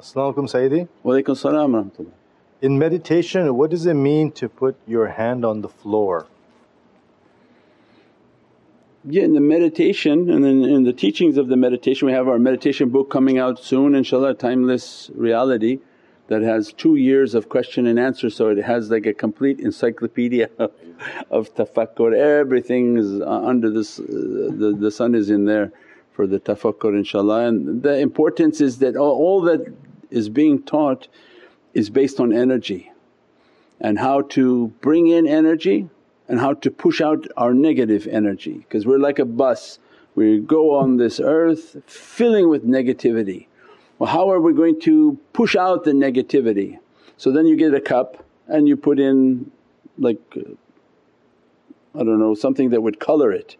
As-salamu Sayyidi. Walaykum salam. In meditation, what does it mean to put your hand on the floor? Yeah, in the meditation and then in the teachings of the meditation, we have our meditation book coming out soon inshaAllah, Timeless Reality that has two years of question and answer. So it has like a complete encyclopedia of, of tafakkur, everything is under this, uh, the, the sun is in there for the tafakkur inshaAllah. And the importance is that all, all that is being taught is based on energy and how to bring in energy and how to push out our negative energy because we're like a bus. We go on this earth filling with negativity. Well how are we going to push out the negativity? So then you get a cup and you put in like I don't know something that would colour it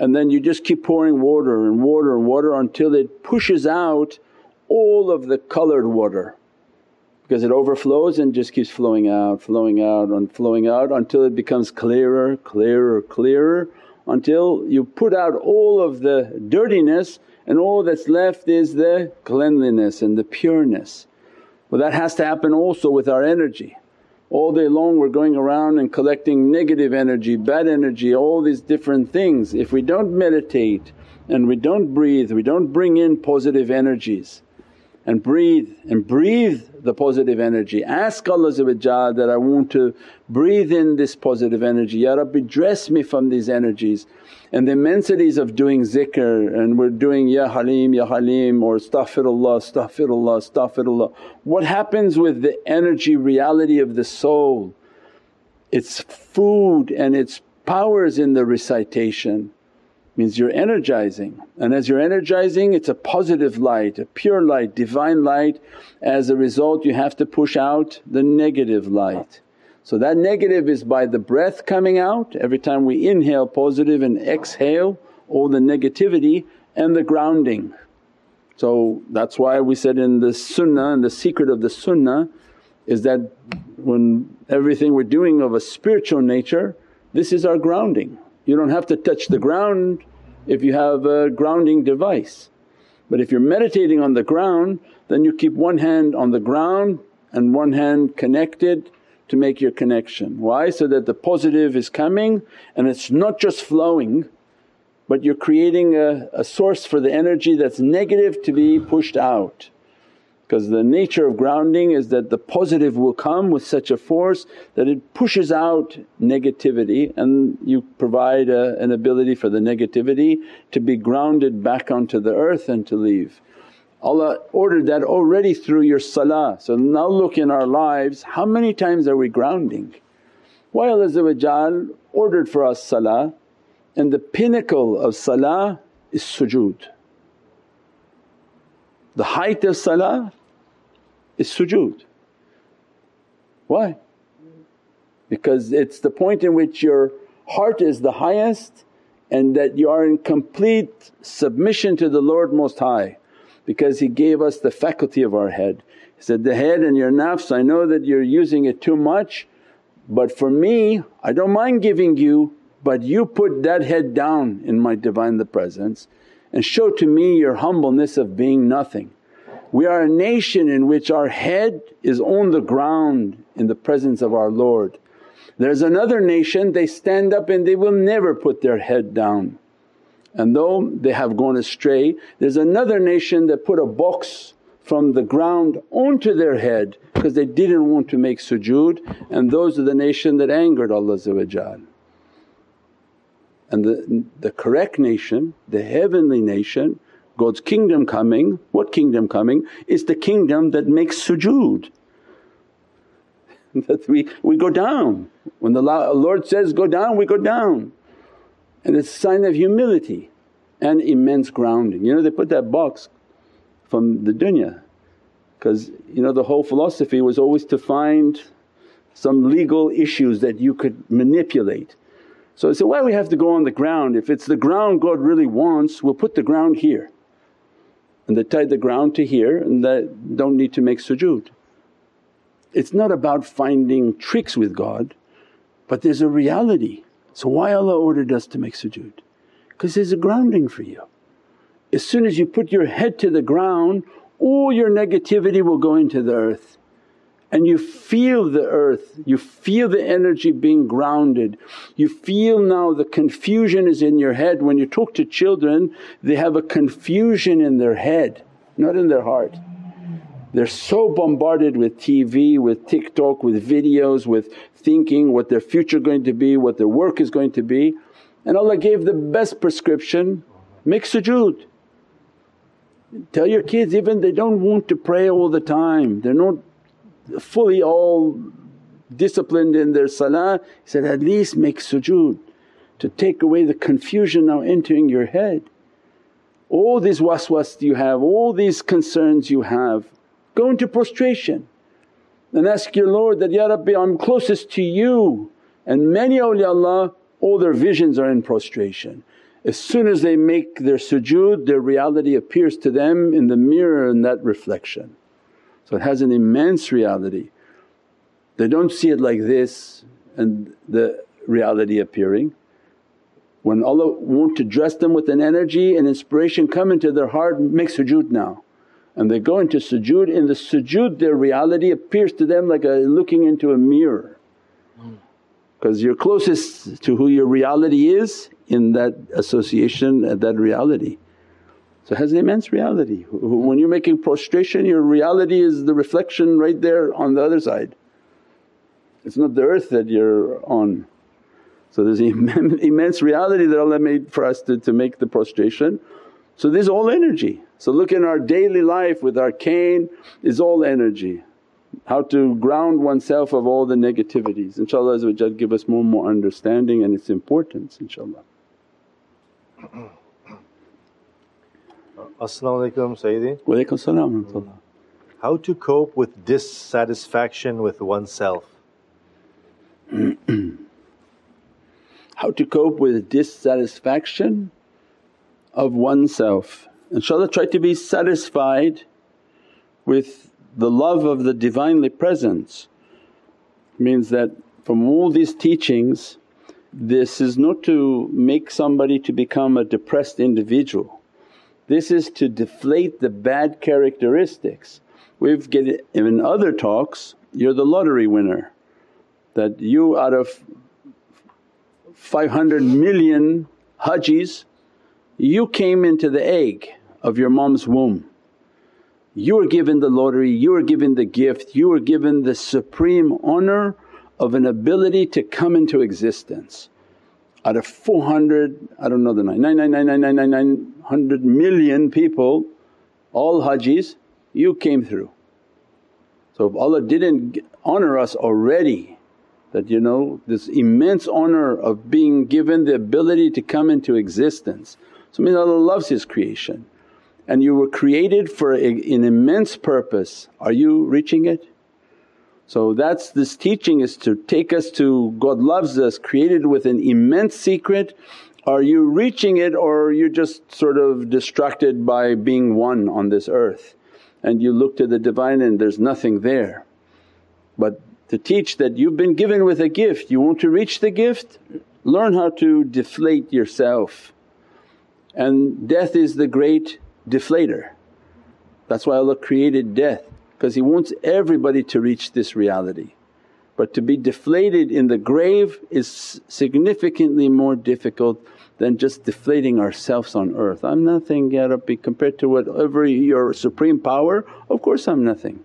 and then you just keep pouring water and water and water until it pushes out all of the coloured water because it overflows and just keeps flowing out, flowing out and flowing out until it becomes clearer, clearer, clearer until you put out all of the dirtiness and all that's left is the cleanliness and the pureness. Well that has to happen also with our energy. All day long we're going around and collecting negative energy, bad energy, all these different things. If we don't meditate and we don't breathe, we don't bring in positive energies and breathe and breathe the positive energy. Ask Allah that, I want to breathe in this positive energy, Ya Rabbi dress me from these energies. And the immensities of doing zikr and we're doing, Ya Halim, Ya Halim or astaghfirullah, astaghfirullah, astaghfirullah. What happens with the energy reality of the soul? Its food and its powers in the recitation means you're energizing and as you're energizing it's a positive light, a pure light, divine light. As a result you have to push out the negative light. So that negative is by the breath coming out, every time we inhale positive and exhale all the negativity and the grounding. So that's why we said in the sunnah and the secret of the sunnah is that when everything we're doing of a spiritual nature this is our grounding. You don't have to touch the ground if you have a grounding device. But if you're meditating on the ground then you keep one hand on the ground and one hand connected to make your connection. Why? So that the positive is coming and it's not just flowing but you're creating a, a source for the energy that's negative to be pushed out because the nature of grounding is that the positive will come with such a force that it pushes out negativity and you provide a, an ability for the negativity to be grounded back onto the earth and to leave. Allah ordered that already through your salah. So now look in our lives how many times are we grounding? Why Allah ordered for us salah and the pinnacle of salah is sujood. The height of salah is sujood. Why? Because it's the point in which your heart is the highest and that you are in complete submission to the Lord Most High because He gave us the faculty of our head. He said, the head and your nafs I know that you're using it too much but for me I don't mind giving you but you put that head down in my Divinely Presence and show to me your humbleness of being nothing. We are a nation in which our head is on the ground in the presence of our Lord. There's another nation they stand up and they will never put their head down. And though they have gone astray, there's another nation that put a box from the ground onto their head because they didn't want to make sujood and those are the nation that angered Allah And the, the correct nation, the heavenly nation God's kingdom coming, what kingdom coming? Is the kingdom that makes sujood that we, we go down. When the Lord says, go down, we go down. And it's a sign of humility and immense grounding. You know they put that box from the dunya because you know the whole philosophy was always to find some legal issues that you could manipulate. So I said, why we have to go on the ground? If it's the ground God really wants, we'll put the ground here and they tie the ground to here and they don't need to make sujood. It's not about finding tricks with God but there's a reality. So why Allah ordered us to make sujood? Because there's a grounding for you. As soon as you put your head to the ground all your negativity will go into the earth and you feel the earth, you feel the energy being grounded. You feel now the confusion is in your head. When you talk to children, they have a confusion in their head, not in their heart. They're so bombarded with TV, with TikTok, with videos, with thinking what their future going to be, what their work is going to be. And Allah gave the best prescription make sujood. Tell your kids even they don't want to pray all the time, they're not fully all disciplined in their salah, he said, at least make sujood to take away the confusion now entering your head. All these waswas you have, all these concerns you have, go into prostration and ask your Lord that, Ya Rabbi I'm closest to you. And many awliyaullah all their visions are in prostration. As soon as they make their sujood their reality appears to them in the mirror in that reflection. So it has an immense reality. They don't see it like this and the reality appearing. When Allah want to dress them with an energy and inspiration come into their heart, make sujood now. And they go into sujood, in the sujood their reality appears to them like a looking into a mirror. Because you're closest to who your reality is in that association, that reality. So it has an immense reality. When you're making prostration your reality is the reflection right there on the other side. It's not the earth that you're on. So there's immense reality that Allah made for us to, to make the prostration. So this is all energy. So look in our daily life with our cane is all energy. How to ground oneself of all the negativities. InshaAllah give us more and more understanding and its importance inshaAllah. As-salamu alaykum Sayyidi. Wa alaykum salam How to cope with dissatisfaction with oneself? How to cope with dissatisfaction of oneself. InshaAllah try to be satisfied with the love of the Divinely Presence. Means that from all these teachings this is not to make somebody to become a depressed individual this is to deflate the bad characteristics. We've given in other talks, you're the lottery winner, that you out of 500 million hajis, you came into the egg of your mom's womb. You were given the lottery, you were given the gift, you were given the supreme honour of an ability to come into existence out of 400 I don't know the nine, 900 million people all hajis you came through. So if Allah didn't honour us already that you know this immense honour of being given the ability to come into existence. So means Allah loves His creation and you were created for a, an immense purpose. Are you reaching it? So that's this teaching is to take us to God loves us, created with an immense secret. Are you reaching it or are you just sort of distracted by being one on this earth and you look to the Divine and there's nothing there. But to teach that you've been given with a gift, you want to reach the gift, learn how to deflate yourself. And death is the great deflator. That's why Allah created death because He wants everybody to reach this reality. But to be deflated in the grave is significantly more difficult than just deflating ourselves on earth. I'm nothing Ya Rabbi compared to whatever your supreme power, of course I'm nothing.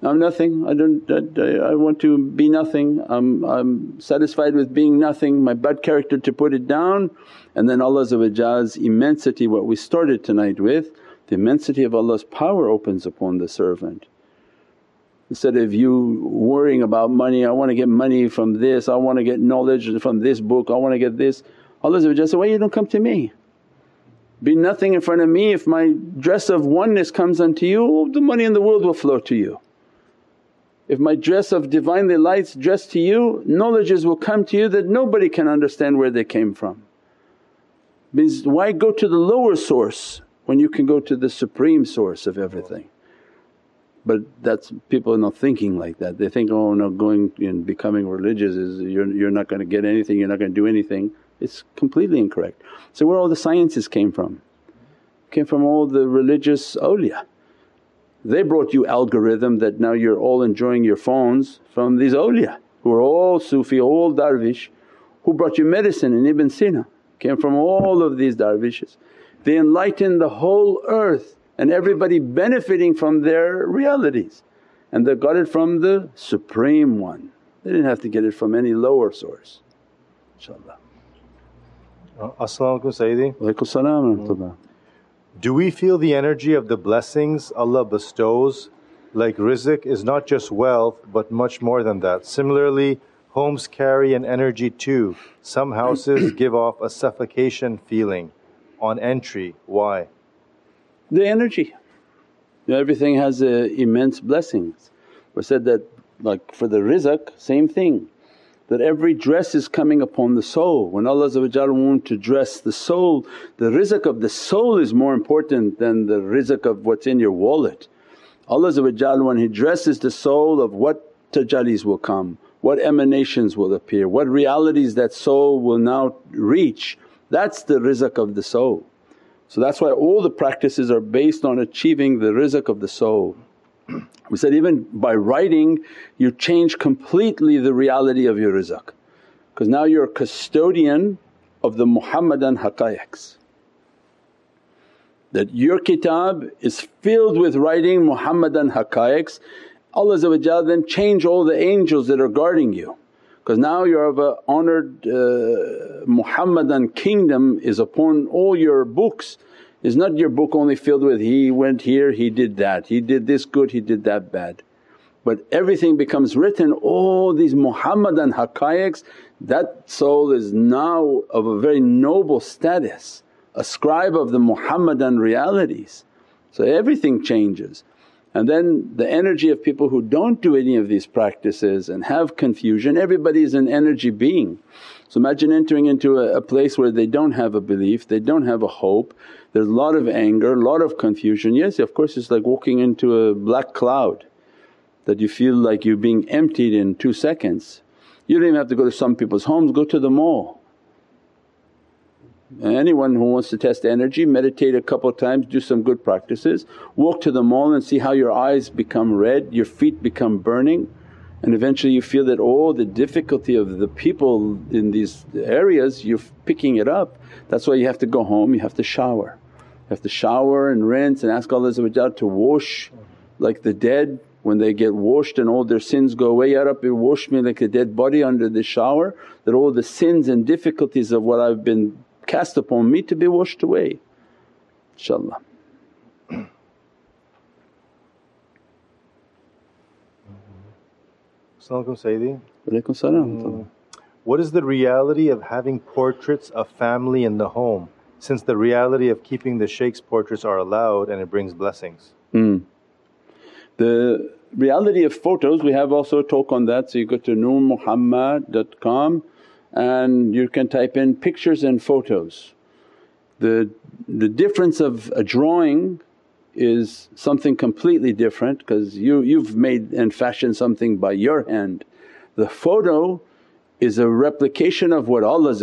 I'm nothing, I don't I, I want to be nothing, I'm, I'm satisfied with being nothing, my bad character to put it down and then Allah's immensity what we started tonight with the immensity of Allah's power opens upon the servant. Instead of you worrying about money, I want to get money from this, I want to get knowledge from this book, I want to get this. Allah said, why you don't come to me? Be nothing in front of me, if my dress of oneness comes unto you, the money in the world will flow to you. If my dress of Divinely lights dress to you, knowledges will come to you that nobody can understand where they came from. Means why go to the lower source when you can go to the supreme source of everything. But that's people are not thinking like that. They think, oh no going and becoming religious is you're, you're not going to get anything, you're not going to do anything. It's completely incorrect. So where all the sciences came from? Came from all the religious oh, awliya They brought you algorithm that now you're all enjoying your phones from these oh, awliya who are all Sufi, all darvish who brought you medicine and Ibn Sina came from all of these darvishes. They enlightened the whole earth and everybody benefiting from their realities and they got it from the Supreme One. They didn't have to get it from any lower source inshaAllah. Uh, As-salamu Sayyidi. Walaykum salam Do we feel the energy of the blessings Allah bestows? Like rizq is not just wealth but much more than that. Similarly, homes carry an energy too. Some houses give off a suffocation feeling on entry. Why? The energy. Everything has immense blessings. We said that like for the rizq, same thing that every dress is coming upon the soul. When Allah want to dress the soul, the rizq of the soul is more important than the rizq of what's in your wallet. Allah when He dresses the soul of what tajallis will come, what emanations will appear, what realities that soul will now reach, that's the rizq of the soul. So that's why all the practices are based on achieving the rizq of the soul. We said even by writing you change completely the reality of your rizq because now you're a custodian of the Muhammadan haqqaiqs. That your kitab is filled with writing Muhammadan haqqaiqs, Allah then change all the angels that are guarding you because now you're of a honoured uh, Muhammadan kingdom is upon all your books is not your book only filled with, he went here, he did that, he did this good, he did that bad. But everything becomes written, all these Muhammadan haqqaiqs, that soul is now of a very noble status, a scribe of the Muhammadan realities. So everything changes. And then the energy of people who don't do any of these practices and have confusion, everybody is an energy being. So imagine entering into a, a, place where they don't have a belief, they don't have a hope, there's a lot of anger, a lot of confusion. Yes, of course it's like walking into a black cloud that you feel like you're being emptied in two seconds. You don't even have to go to some people's homes, go to the mall. Anyone who wants to test energy, meditate a couple times, do some good practices, walk to the mall and see how your eyes become red, your feet become burning and eventually you feel that all the difficulty of the people in these areas you're picking it up. That's why you have to go home, you have to shower. You have to shower and rinse and ask Allah to wash like the dead when they get washed and all their sins go away, Ya Rabbi wash me like a dead body under the shower that all the sins and difficulties of what I've been cast upon me to be washed away inshaAllah. Assalamualaikum Sayyidi. Walaikum salam. What is the reality of having portraits of family in the home since the reality of keeping the shaykh's portraits are allowed and it brings blessings? Mm. The reality of photos, we have also a talk on that. So you go to nurmuhammad.com and you can type in pictures and photos. The, the difference of a drawing is something completely different because you, you've made and fashioned something by your hand. The photo is a replication of what Allah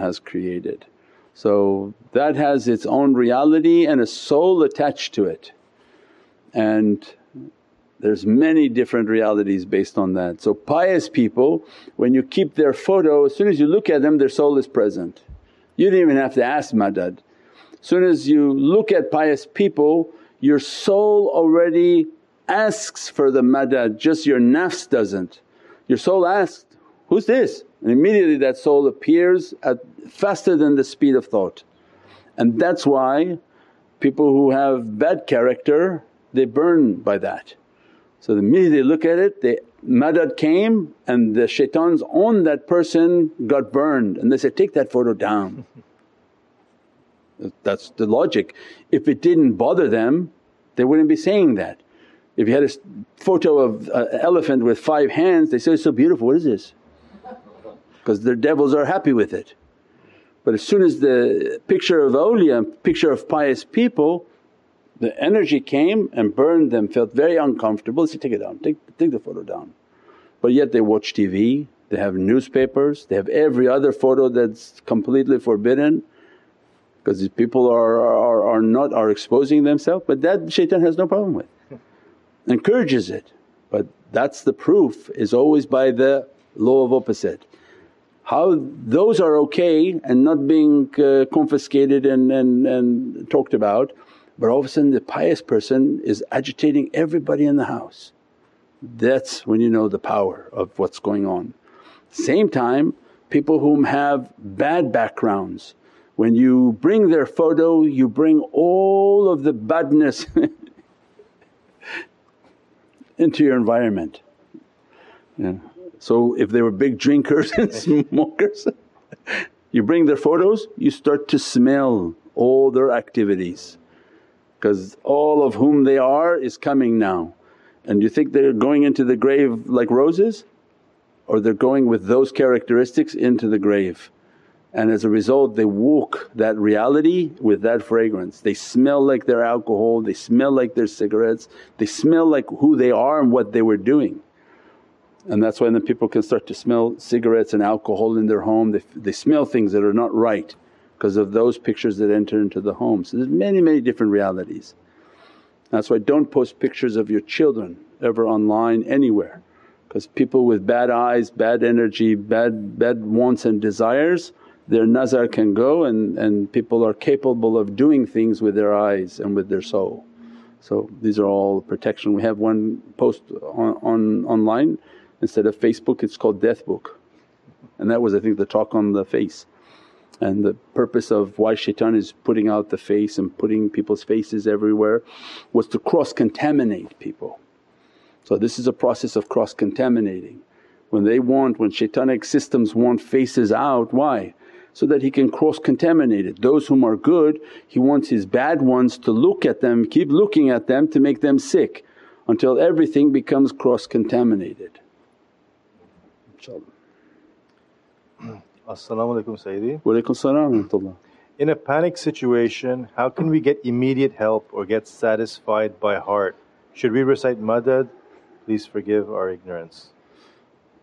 has created. So that has its own reality and a soul attached to it and there's many different realities based on that. So pious people when you keep their photo as soon as you look at them their soul is present. You don't even have to ask madad. As soon as you look at pious people your soul already asks for the madad, just your nafs doesn't. Your soul asks, who's this? And immediately that soul appears at faster than the speed of thought. And that's why people who have bad character they burn by that. So the minute they look at it, the madad came and the shaitans on that person got burned and they said, take that photo down. That's the logic. If it didn't bother them they wouldn't be saying that. If you had a photo of an elephant with five hands they say, it's so beautiful, what is this? Because the devils are happy with it. But as soon as the picture of awliya, picture of pious people the energy came and burned them, felt very uncomfortable, they said, take it down, take, take the photo down. But yet they watch TV, they have newspapers, they have every other photo that's completely forbidden because these people are, are, are not are exposing themselves but that shaitan has no problem with. encourages it. But that's the proof is always by the law of opposite. How those are okay and not being uh, confiscated and, and, and talked about but all of a sudden the pious person is agitating everybody in the house. That's when you know the power of what's going on. Same time people whom have bad backgrounds, when you bring their photo you bring all of the badness into your environment. Yeah. So if they were big drinkers and smokers you bring their photos you start to smell all their activities because all of whom they are is coming now. And you think they're going into the grave like roses or they're going with those characteristics into the grave. And as a result they walk that reality with that fragrance. They smell like their alcohol, they smell like their cigarettes, they smell like who they are and what they were doing. And that's when the people can start to smell cigarettes and alcohol in their home, they, they smell things that are not right because of those pictures that enter into the home. So there's many, many different realities. That's why don't post pictures of your children ever online anywhere because people with bad eyes, bad energy, bad, bad wants and desires their nazar can go and, and people are capable of doing things with their eyes and with their soul. So these are all protection. We have one post on, on online instead of Facebook it's called Death Book and that was I think the talk on the face. And the purpose of why shaitan is putting out the face and putting people's faces everywhere was to cross contaminate people. So this is a process of cross contaminating. When they want, when shaitanic systems want faces out, why? So that he can cross contaminate it. Those whom are good he wants his bad ones to look at them, keep looking at them to make them sick until everything becomes cross contaminated. As-salamu alaykum Sayyidi. Walaykum salam In a panic situation, how can we get immediate help or get satisfied by heart? Should we recite madad? Please forgive our ignorance.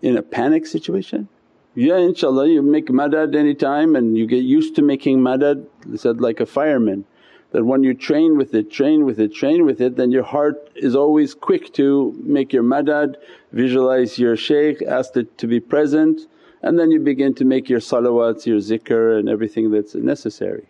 In a panic situation? Yeah inshaAllah you make madad anytime and you get used to making madad, said like a fireman that when you train with it, train with it, train with it then your heart is always quick to make your madad, visualize your shaykh, ask it to be present and then you begin to make your salawats, your zikr and everything that's necessary.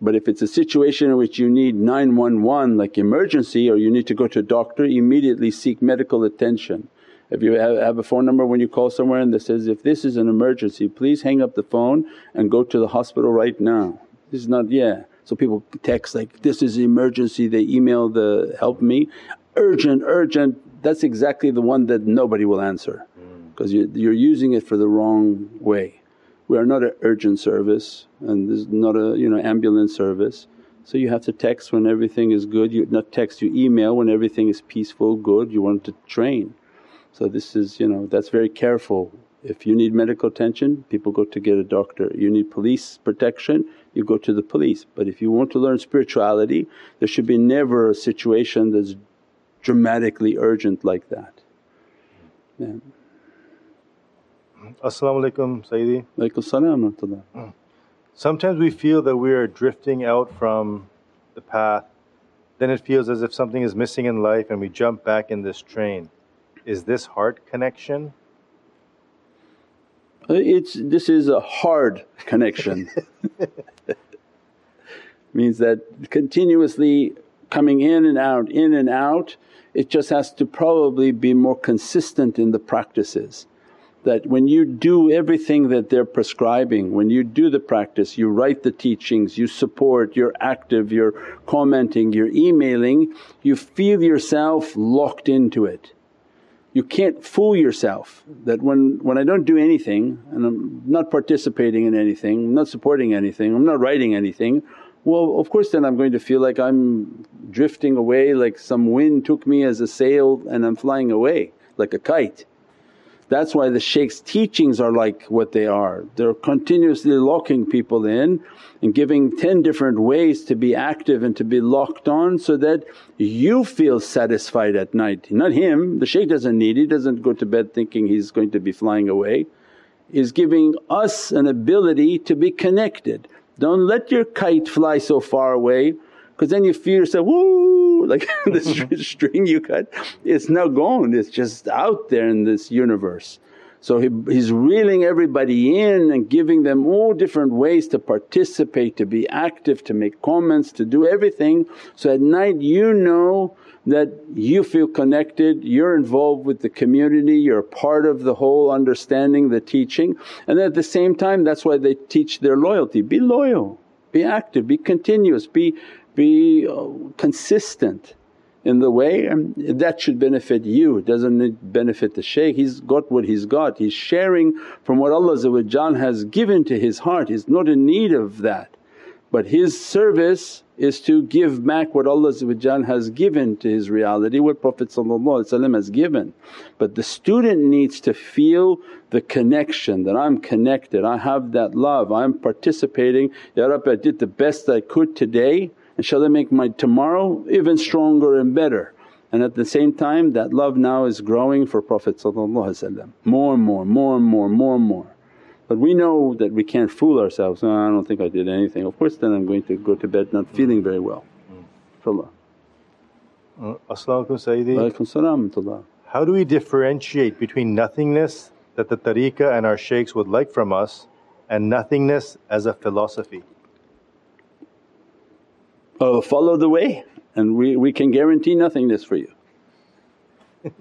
But if it's a situation in which you need 911 like emergency or you need to go to a doctor immediately seek medical attention. If you have a phone number when you call somewhere and that says, if this is an emergency please hang up the phone and go to the hospital right now. This is not, yeah. So people text like, this is emergency, they email the help me, urgent, urgent, that's exactly the one that nobody will answer because you, you're using it for the wrong way. We are not an urgent service and this is not a you know ambulance service. So you have to text when everything is good, you not text, you email when everything is peaceful, good, you want to train. So this is you know that's very careful. If you need medical attention people go to get a doctor, you need police protection you go to the police. But if you want to learn spirituality there should be never a situation that's dramatically urgent like that. Yeah. As-salamu alaykum Sayyidi. Alaykum salam hmm. Sometimes we feel that we are drifting out from the path, then it feels as if something is missing in life and we jump back in this train. Is this heart connection? It's this is a hard connection. Means that continuously coming in and out, in and out, it just has to probably be more consistent in the practices that when you do everything that they're prescribing, when you do the practice, you write the teachings, you support, you're active, you're commenting, you're emailing, you feel yourself locked into it. You can't fool yourself that when, when I don't do anything and I'm not participating in anything, I'm not supporting anything, I'm not writing anything, well of course then I'm going to feel like I'm drifting away like some wind took me as a sail and I'm flying away like a kite. That's why the shaykh's teachings are like what they are. They're continuously locking people in and giving 10 different ways to be active and to be locked on so that you feel satisfied at night. Not him, the shaykh doesn't need, he doesn't go to bed thinking he's going to be flying away. Is giving us an ability to be connected. Don't let your kite fly so far away because then you feel yourself, woo! like mm-hmm. the string you cut, it's now gone, it's just out there in this universe. So he, he's reeling everybody in and giving them all different ways to participate, to be active, to make comments, to do everything. So at night you know that you feel connected, you're involved with the community, you're part of the whole understanding the teaching. And at the same time that's why they teach their loyalty, be loyal, be active, be continuous, be, be uh, consistent in the way and that should benefit you, it doesn't benefit the shaykh. He's got what he's got, he's sharing from what Allah has given to his heart, he's not in need of that. But his service is to give back what Allah has given to his reality, what Prophet has given. But the student needs to feel the connection that I'm connected, I have that love, I'm participating, Ya Rabbi I did the best I could today, inshaAllah make my tomorrow even stronger and better. And at the same time that love now is growing for Prophet more and more, more and more, more and more. But we know that we can't fool ourselves, no, I don't think I did anything. Of course then I'm going to go to bed not feeling very well. InshaAllah. Uh, As-salamu Sayyidi. How do we differentiate between nothingness that the tariqah and our shaykhs would like from us and nothingness as a philosophy? Oh, follow the way and we, we can guarantee nothingness for you.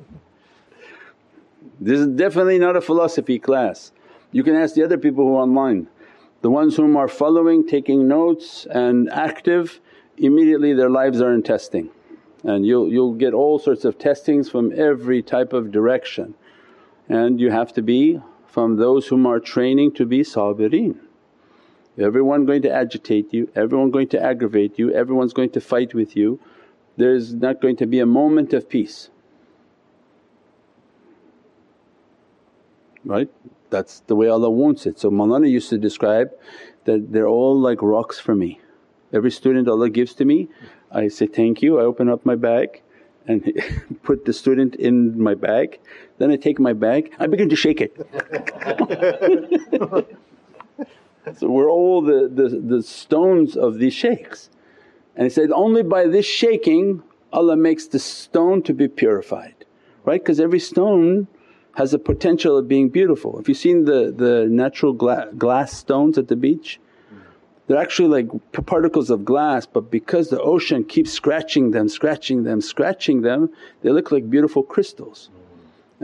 this is definitely not a philosophy class. You can ask the other people who are online. The ones whom are following, taking notes and active, immediately their lives are in testing. And you'll, you'll get all sorts of testings from every type of direction. And you have to be from those whom are training to be sabireen. Everyone going to agitate you, everyone going to aggravate you, everyone's going to fight with you. There's not going to be a moment of peace. Right? That's the way Allah wants it. So Mawlana used to describe that they're all like rocks for me. Every student Allah gives to me, I say, thank you, I open up my bag and put the student in my bag. Then I take my bag, I begin to shake it. so we're all the, the, the stones of these shaykhs. And he said, only by this shaking Allah makes the stone to be purified, right? Because every stone has a potential of being beautiful. If you've seen the, the natural gla glass stones at the beach, they're actually like particles of glass but because the ocean keeps scratching them, scratching them, scratching them, they look like beautiful crystals.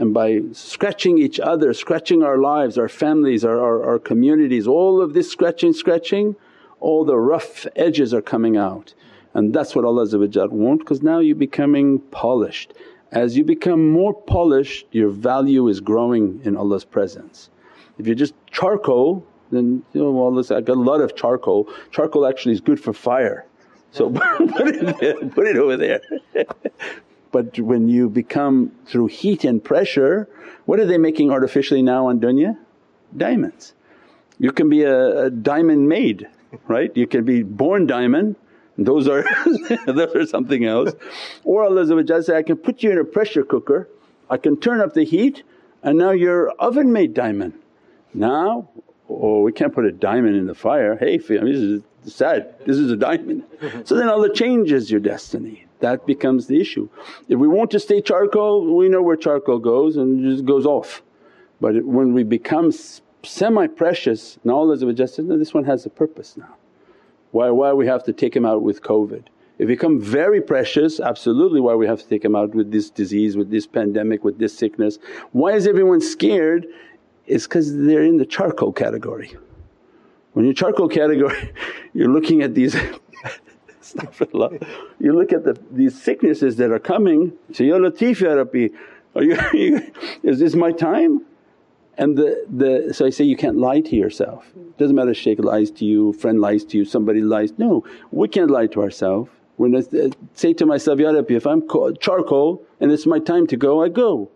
And by scratching each other, scratching our lives, our families, our, our, our communities, all of this scratching, scratching, all the rough edges are coming out. And that's what Allah wants because now you're becoming polished. As you become more polished your value is growing in Allah's presence. If you're just charcoal then you know Allah said, I got a lot of charcoal, charcoal actually is good for fire so put it put it over there. but when you become through heat and pressure, what are they making artificially now on dunya? Diamonds. You can be a, a diamond made, right? You can be born diamond those are those are something else. Or Allah say, I can put you in a pressure cooker, I can turn up the heat and now you're oven made diamond. Now, oh we can't put a diamond in the fire, hey this is sad, this is a diamond. So then Allah changes your destiny, that becomes the issue. If we want to stay charcoal, we know where charcoal goes and it just goes off. But when we become semi-precious, now Allah says, no this one has a purpose now. Why, why we have to take him out with COVID? If become very precious, absolutely why we have to take him out with this disease, with this pandemic, with this sickness. Why is everyone scared? It's because they're in the charcoal category. When you're charcoal category you're looking at these you look at the, these sicknesses that are coming, say, Ya Latif Ya Rabbi, are you, are you, is this my time? And the, the so I say you can't lie to yourself. Doesn't matter shaykh lies to you, friend lies to you, somebody lies. No, we can't lie to ourselves. When I uh, say to myself, Ya Rabbi, if I'm charcoal and it's my time to go, I go.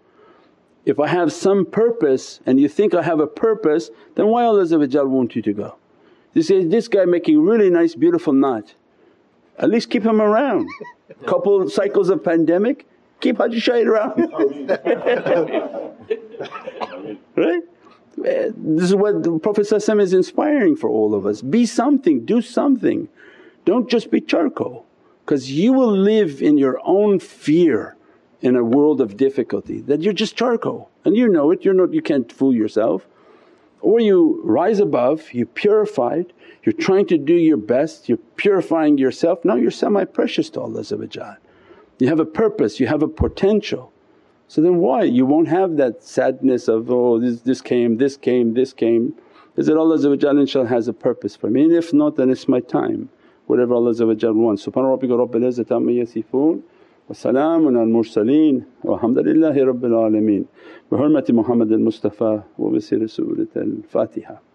If I have some purpose and you think I have a purpose, then why Allah want you to go? You say, this guy making really nice beautiful knot, at least keep him around. Couple cycles of pandemic, keep Haji Shahid around. right? Eh, this is what the Prophet is inspiring for all of us be something, do something. Don't just be charcoal. because you will live in your own fear in a world of difficulty that you're just charcoal and you know it, you're not, you can't fool yourself. Or you rise above, you purified, you're trying to do your best, you're purifying yourself, now you're semi-precious to Allah You have a purpose, you have a potential. So then why? You won't have that sadness of, oh this, this came, this came, this came. Is that Allah has a purpose for me and if not then it's my time whatever Allah wants. Subhana rabbika rabbil izzati amma yasifoon وسلام على المرسلين. والحمد لله رب العالمين. بحرمة محمد المصطفى وبسر سورة الفاتحة.